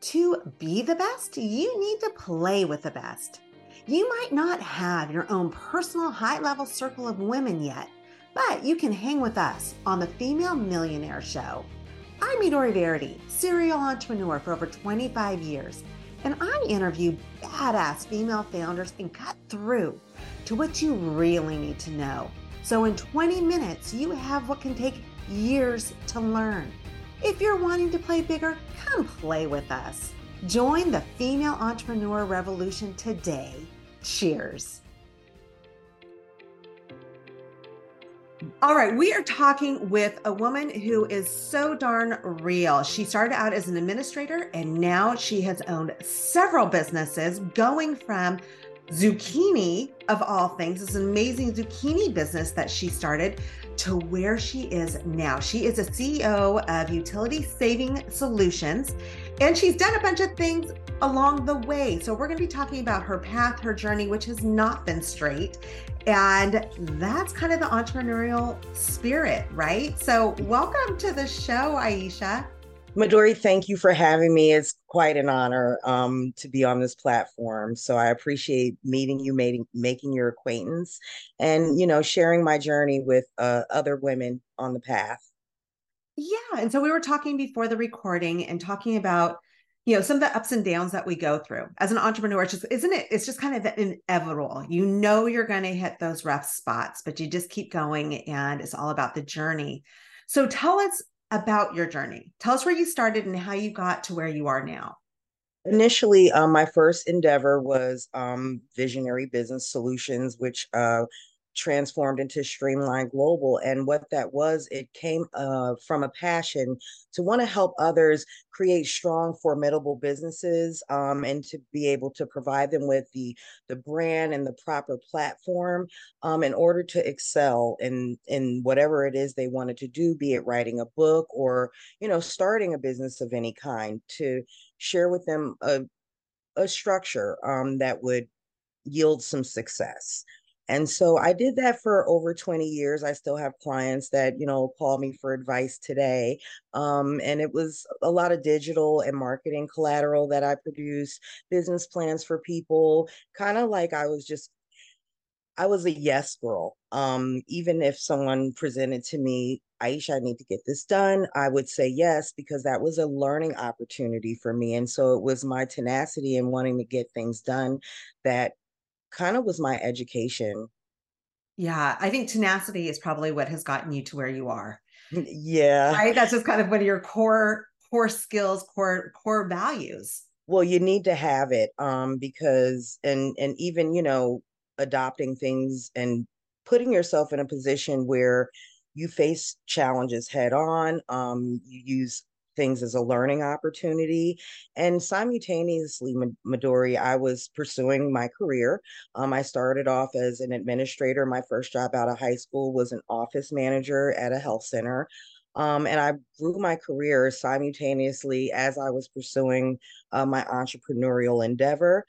To be the best, you need to play with the best. You might not have your own personal high level circle of women yet, but you can hang with us on the Female Millionaire Show. I'm Midori Verity, serial entrepreneur for over 25 years, and I interview badass female founders and cut through to what you really need to know. So in 20 minutes, you have what can take years to learn. If you're wanting to play bigger, come play with us. Join the female entrepreneur revolution today. Cheers. All right, we are talking with a woman who is so darn real. She started out as an administrator and now she has owned several businesses, going from zucchini of all things, this amazing zucchini business that she started to where she is now. She is a CEO of Utility Saving Solutions, and she's done a bunch of things along the way. So, we're going to be talking about her path, her journey, which has not been straight. And that's kind of the entrepreneurial spirit, right? So, welcome to the show, Aiesha. Midori, thank you for having me. It's quite an honor um, to be on this platform. So I appreciate meeting you, making making your acquaintance, and you know, sharing my journey with uh, other women on the path. Yeah, and so we were talking before the recording and talking about you know some of the ups and downs that we go through as an entrepreneur. It's just isn't it? It's just kind of inevitable. You know you're going to hit those rough spots, but you just keep going, and it's all about the journey. So tell us about your journey. Tell us where you started and how you got to where you are now. Initially, um, my first endeavor was um, Visionary Business Solutions, which uh, transformed into Streamline Global. And what that was, it came uh, from a passion to want to help others create strong, formidable businesses um, and to be able to provide them with the, the brand and the proper platform um, in order to excel in, in whatever it is they wanted to do, be it writing a book or, you know, starting a business of any kind, to share with them a, a structure um, that would yield some success. And so I did that for over 20 years. I still have clients that, you know, call me for advice today. Um, and it was a lot of digital and marketing collateral that I produced, business plans for people, kind of like I was just I was a yes girl. Um, even if someone presented to me, Aiesha, I need to get this done, I would say yes because that was a learning opportunity for me. And so it was my tenacity and wanting to get things done that kind of was my education. Yeah, I think tenacity is probably what has gotten you to where you are. Yeah. Right? That's just kind of one of your core core skills, core core values. Well, you need to have it um because and and even, you know, adopting things and putting yourself in a position where you face challenges head on um you use things as a learning opportunity. And simultaneously, Midori, I was pursuing my career. Um, I started off as an administrator. My first job out of high school was an office manager at a health center. Um, and I grew my career simultaneously as I was pursuing uh, my entrepreneurial endeavor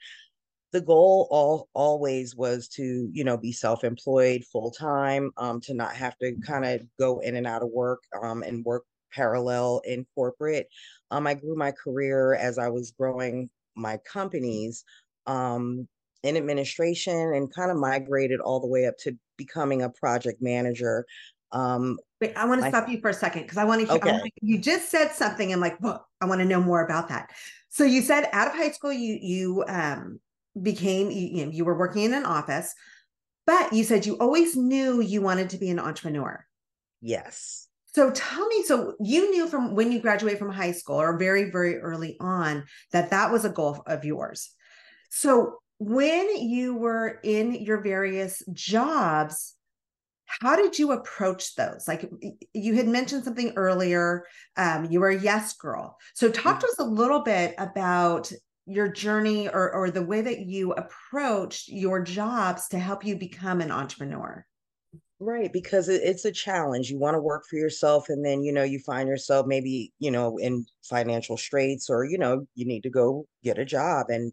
the goal all always was to you know be self-employed full-time um, to not have to kind of go in and out of work um, and work parallel in corporate. Um, I grew my career as I was growing my companies um, in administration and kind of migrated all the way up to becoming a project manager. Um, Wait, I want to stop you for a second because I want to. hear. Okay. you just said something. I'm like, well, I want to know more about that. So you said out of high school, you you um, became you, you, know, you were working in an office, but you said you always knew you wanted to be an entrepreneur. Yes. So tell me, so you knew from when you graduated from high school or very, very early on that that was a goal of yours. So when you were in your various jobs, how did you approach those? Like you had mentioned something earlier, um, you were a yes girl. So talk to us a little bit about your journey or, or the way that you approached your jobs to help you become an entrepreneur. Right, because it's a challenge. You want to work for yourself, and then you know you find yourself maybe you know in financial straits, or you know you need to go get a job. And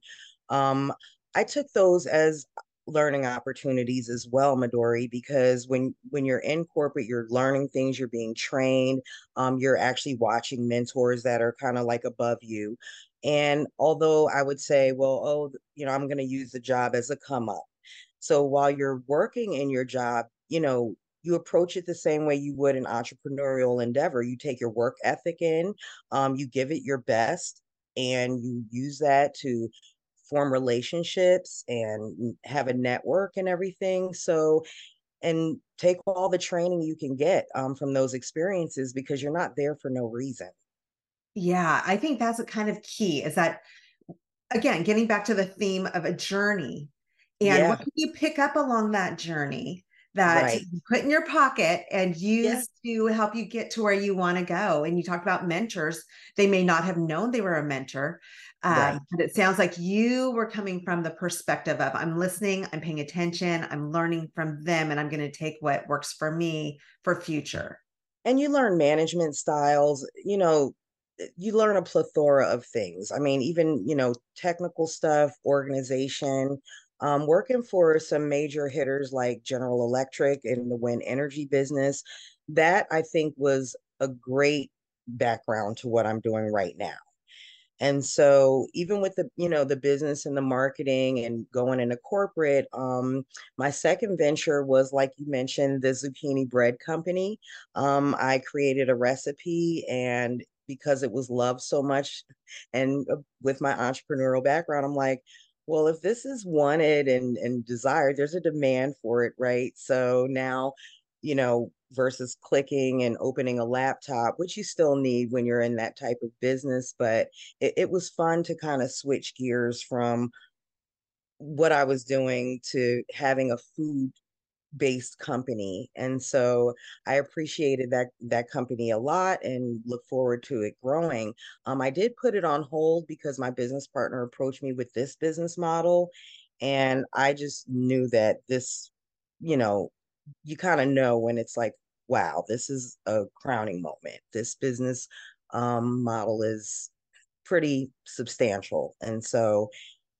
um, I took those as learning opportunities as well, Midori, because when when you're in corporate, you're learning things, you're being trained, um, you're actually watching mentors that are kind of like above you. And although I would say, well, oh, you know, I'm going to use the job as a come up. So while you're working in your job, you know, you approach it the same way you would an entrepreneurial endeavor. You take your work ethic in, um, you give it your best, and you use that to form relationships and have a network and everything. So, and take all the training you can get um, from those experiences because you're not there for no reason. Yeah, I think that's a kind of key is that, again, getting back to the theme of a journey and yeah. what can you pick up along that journey that right. you put in your pocket and use yeah. to help you get to where you want to go. And you talked about mentors. They may not have known they were a mentor, um, right. but it sounds like you were coming from the perspective of I'm listening, I'm paying attention, I'm learning from them, and I'm going to take what works for me for future. And you learn management styles, you know, you learn a plethora of things. I mean, even, you know, technical stuff, organization, um, working for some major hitters like General Electric in the wind energy business. That I think was a great background to what I'm doing right now. And so even with the, you know, the business and the marketing and going into corporate, um, my second venture was like you mentioned, the zucchini bread company. Um, I created a recipe and because it was loved so much and uh, with my entrepreneurial background, I'm like, well, if this is wanted and, and desired, there's a demand for it, right? So now, you know, versus clicking and opening a laptop, which you still need when you're in that type of business. But it, it was fun to kind of switch gears from what I was doing to having a food based company and so i appreciated that that company a lot and look forward to it growing um, i did put it on hold because my business partner approached me with this business model and i just knew that this you know you kind of know when it's like wow, this is a crowning moment. This business um, model is pretty substantial. And so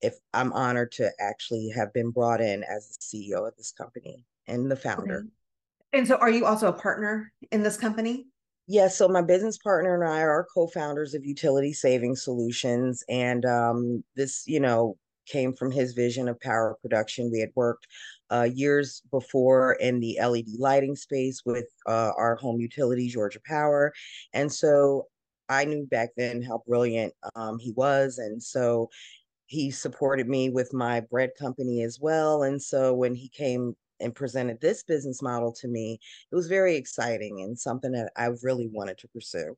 if I'm honored to actually have been brought in as the CEO of this company and the founder. Okay. And so are you also a partner in this company? Yes, so my business partner and I are co-founders of Utility Saving Solutions, and um, this, you know, came from his vision of power production. We had worked uh, years before in the LED lighting space with uh, our home utility, Georgia Power. And so I knew back then how brilliant um, he was. And so he supported me with my bread company as well. And so when he came and presented this business model to me, it was very exciting and something that I really wanted to pursue.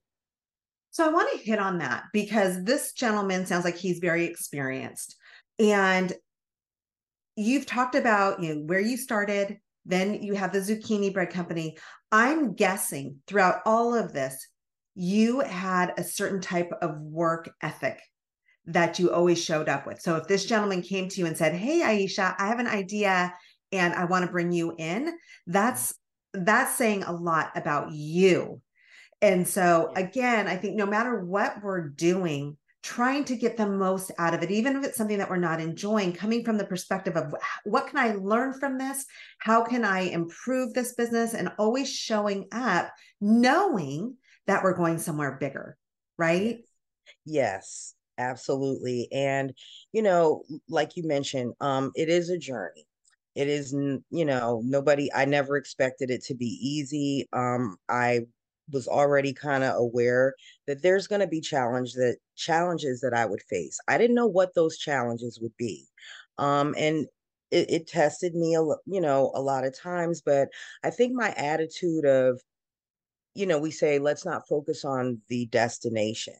So I want to hit on that because this gentleman sounds like he's very experienced. And you've talked about you know where you started then you have the zucchini bread company i'm guessing throughout all of this you had a certain type of work ethic that you always showed up with so if this gentleman came to you and said hey aiesha i have an idea and i want to bring you in that's that's saying a lot about you and so again i think no matter what we're doing trying to get the most out of it, even if it's something that we're not enjoying, coming from the perspective of what can I learn from this? How can I improve this business? And always showing up, knowing that we're going somewhere bigger, right? Yes, absolutely. And, you know, like you mentioned, um, it is a journey. It is, you know, nobody, I never expected it to be easy. Um, I was already kind of aware that there's going to be challenge that challenges that I would face. I didn't know what those challenges would be. Um, and it, it tested me, a, you know, a lot of times, but I think my attitude of, you know, we say, let's not focus on the destination.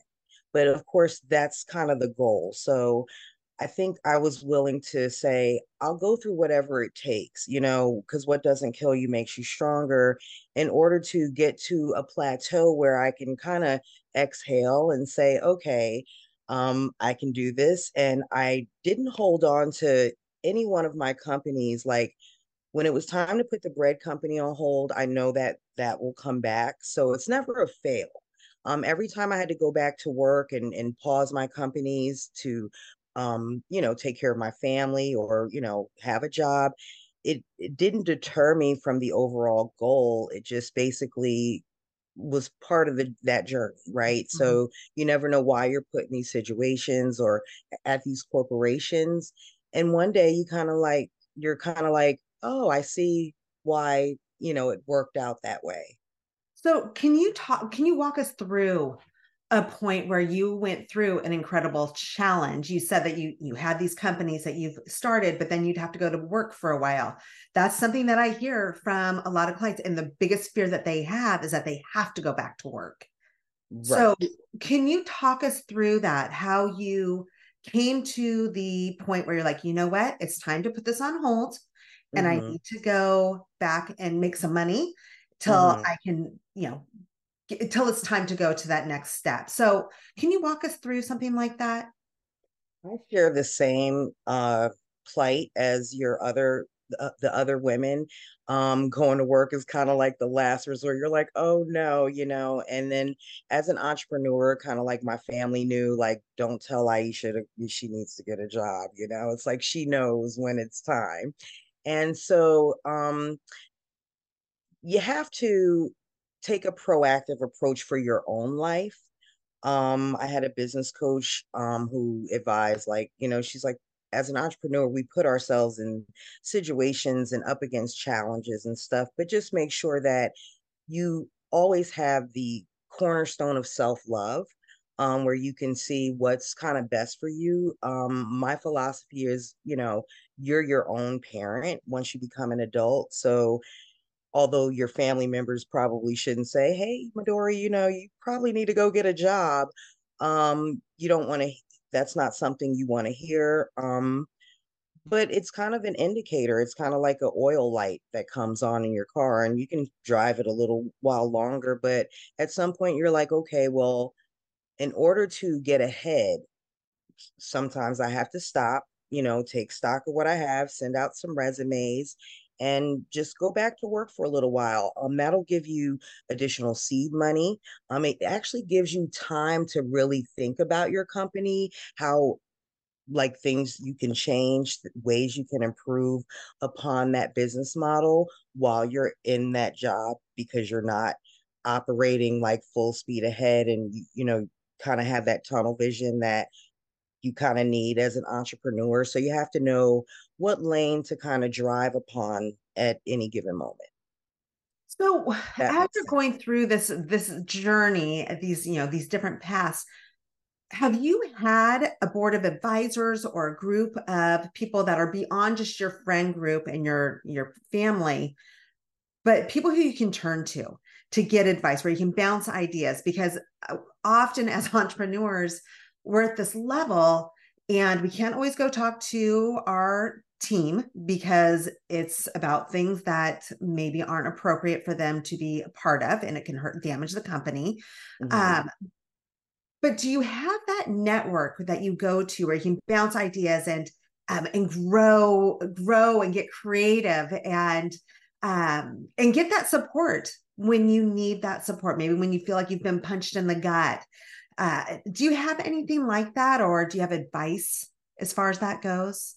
But of course, that's kind of the goal. So I think I was willing to say, I'll go through whatever it takes, you know, because what doesn't kill you makes you stronger in order to get to a plateau where I can kind of exhale and say, okay, um, I can do this. And I didn't hold on to any one of my companies. Like when it was time to put the bread company on hold, I know that that will come back. So it's never a fail. Um, every time I had to go back to work and, and pause my companies to um, you know, take care of my family or, you know, have a job. It, it didn't deter me from the overall goal. It just basically was part of the, that journey, right? Mm-hmm. So you never know why you're put in these situations or at these corporations. And one day you kind of like, you're kind of like, oh, I see why, you know, it worked out that way. So can you talk, can you walk us through a point where you went through an incredible challenge you said that you you had these companies that you've started but then you'd have to go to work for a while that's something that i hear from a lot of clients and the biggest fear that they have is that they have to go back to work right. so can you talk us through that how you came to the point where you're like you know what it's time to put this on hold and mm-hmm. i need to go back and make some money till mm-hmm. i can you know until it's time to go to that next step. So, can you walk us through something like that? I share the same uh, plight as your other uh, the other women. Um, going to work is kind of like the last resort. You're like, oh no, you know. And then as an entrepreneur, kind of like my family knew, like, don't tell Aiesha to, she needs to get a job. You know, it's like she knows when it's time. And so, um, you have to take a proactive approach for your own life. Um, I had a business coach um, who advised, like, you know, she's like, as an entrepreneur, we put ourselves in situations and up against challenges and stuff, but just make sure that you always have the cornerstone of self love. Um, where you can see what's kind of best for you. Um, my philosophy is, you know, you're your own parent once you become an adult. So although your family members probably shouldn't say, "Hey, Midori, you know, you probably need to go get a job." Um, you don't want to. That's not something you want to hear. Um, but it's kind of an indicator. It's kind of like an oil light that comes on in your car, and you can drive it a little while longer. But at some point, you're like, okay, well, in order to get ahead, sometimes I have to stop. You know, take stock of what I have, send out some resumes, and just go back to work for a little while. Um, that'll give you additional seed money. Um, it actually gives you time to really think about your company, how like things you can change, ways you can improve upon that business model while you're in that job because you're not operating like full speed ahead and you know kind of have that tunnel vision that you kind of need as an entrepreneur. So you have to know what lane to kind of drive upon at any given moment. So as you're going through this this journey, these you know these different paths, have you had a board of advisors or a group of people that are beyond just your friend group and your your family, but people who you can turn to to get advice, where you can bounce ideas? Because uh, often as entrepreneurs, we're at this level and we can't always go talk to our team because it's about things that maybe aren't appropriate for them to be a part of and it can hurt damage the company. Mm-hmm. um, but do you have that network that you go to where you can bounce ideas and um, and grow grow and get creative and um, and get that support when you need that support? Maybe when you feel like you've been punched in the gut uh, do you have anything like that, or do you have advice as far as that goes?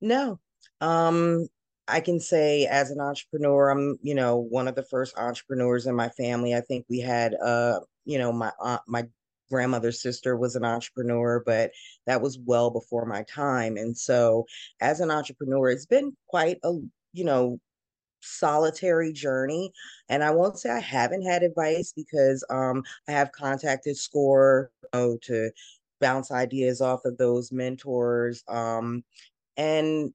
No. Um, I can say as an entrepreneur, I'm, you know, one of the first entrepreneurs in my family. I think we had, uh, you know, my aunt, my grandmother's sister was an entrepreneur, but that was well before my time. And so, as an entrepreneur, it's been quite a, you know, solitary journey. And I won't say I haven't had advice because um, I have contacted SCORE you know, to bounce ideas off of those mentors. Um, and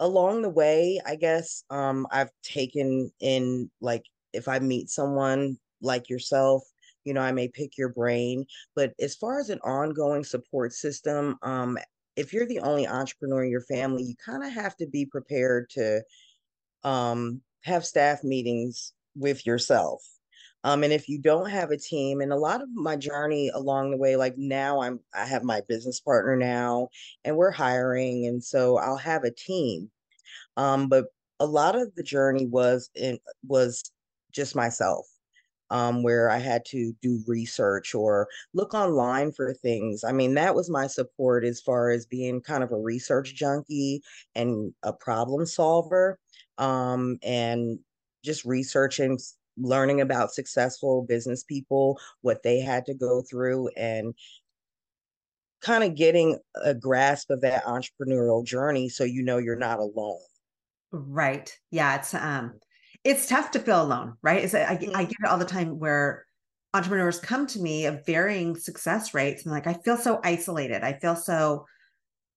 along the way, I guess um, I've taken in, like, if I meet someone like yourself, you know, I may pick your brain. But as far as an ongoing support system, um, if you're the only entrepreneur in your family, you kind of have to be prepared to um, have staff meetings with yourself. Um, and if you don't have a team, and a lot of my journey along the way, like now I'm I have my business partner now and we're hiring, and so I'll have a team. Um, but a lot of the journey was in was just myself. um, where I had to do research or look online for things. I mean, that was my support as far as being kind of a research junkie and a problem solver um, and just researching, learning about successful business people, what they had to go through, and kind of getting a grasp of that entrepreneurial journey so you know you're not alone. Right. Yeah. It's um it's tough to feel alone, right? It's, I, I mm-hmm. get it all the time where entrepreneurs come to me of varying success rates and like I feel so isolated. I feel so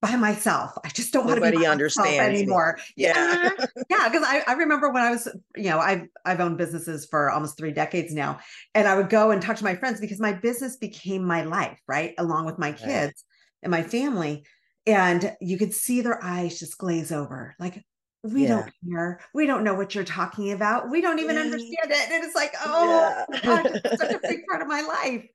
by myself. I just don't want to be understands anymore. Me. Yeah. yeah. Cause I, I remember when I was, you know, I've I've owned businesses for almost three decades now. And I would go and talk to my friends because my business became my life, right? Along with my kids right. and my family. And you could see their eyes just glaze over. Like, we yeah. don't care. We don't know what you're talking about. We don't even yeah. understand it. And it's like, oh, yeah. God, it's such a big part of my life.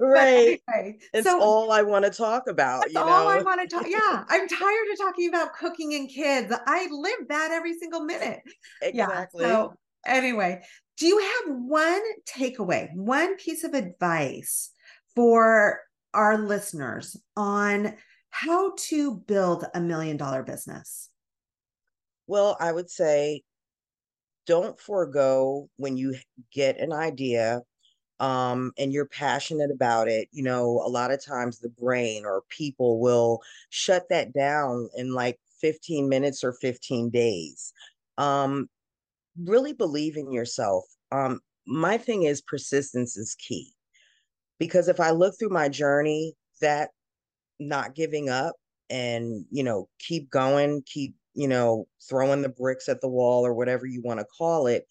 Right. Anyway, it's so, all I want to talk about. You know? all I want to talk. Yeah. I'm tired of talking about cooking and kids. I live that every single minute. Exactly. Yeah. So anyway, do you have one takeaway, one piece of advice for our listeners on how to build a million dollar business? Well, I would say don't forego when you get an idea um, and you're passionate about it. You know, a lot of times the brain or people will shut that down in like 15 minutes or 15 days. Um, really believe in yourself. Um, my thing is persistence is key because if I look through my journey, that not giving up and you know keep going keep you know, throwing the bricks at the wall or whatever you want to call it.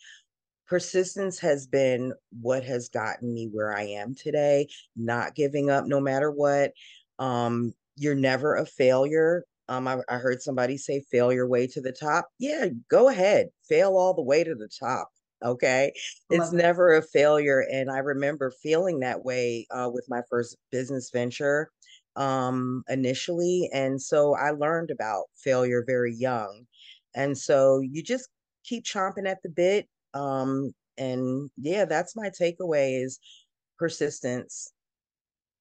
Persistence has been what has gotten me where I am today, not giving up no matter what. Um, you're never a failure. Um, I, I heard somebody say fail your way to the top. Yeah, go ahead, fail all the way to the top okay it's never a failure and i remember feeling that way uh, with my first business venture um, initially. And so I learned about failure very young. And so you just keep chomping at the bit. Um, and yeah, that's my takeaway is persistence.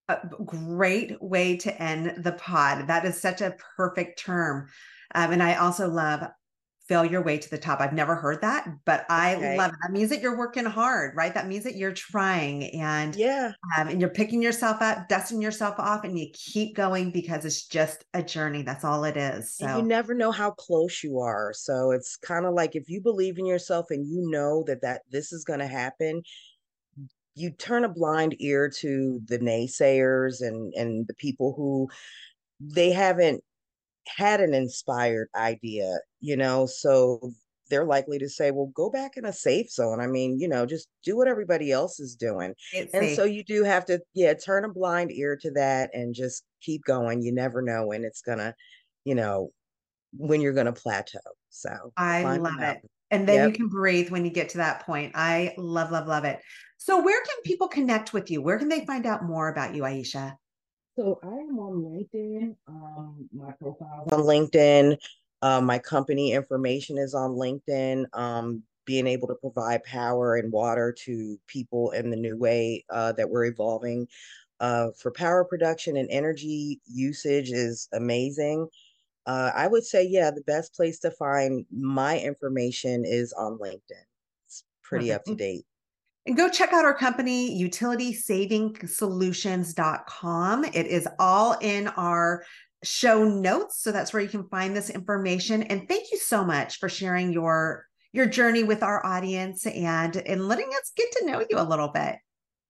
A great way to end the pod. That is such a perfect term. Um, and I also love fail your way to the top. I've never heard that, but I okay. love it. That means that you're working hard, right? That means that you're trying and yeah, um, and you're picking yourself up, dusting yourself off, and you keep going because it's just a journey. That's all it is. So and you never know how close you are. So it's kind of like if you believe in yourself and you know that that this is going to happen, you turn a blind ear to the naysayers and and the people who they haven't had an inspired idea, you know, so they're likely to say, well, go back in a safe zone. I mean, you know, just do what everybody else is doing. It's and safe. so you do have to, yeah, turn a blind ear to that and just keep going. You never know when it's going to, you know, when you're going to plateau. So I love it. And then yep. you can breathe when you get to that point. I love, love, love it. So, where can people connect with you? Where can they find out more about you, Aiesha? So I am on LinkedIn. Um, my profile on LinkedIn. Uh, my company information is on LinkedIn. Um, being able to provide power and water to people in the new way uh, that we're evolving uh, for power production and energy usage is amazing. Uh, I would say, yeah, the best place to find my information is on LinkedIn. It's pretty up to date. And go check out our company, utilitysaving.solutions.com. It is all in our show notes. So that's where you can find this information. And thank you so much for sharing your your journey with our audience and and letting us get to know you a little bit.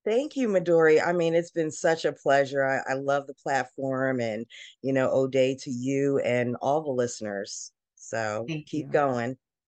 Thank you, Midori. I mean, it's been such a pleasure. I, I love the platform and, you know, O'Day to you and all the listeners. So Thank keep you. going.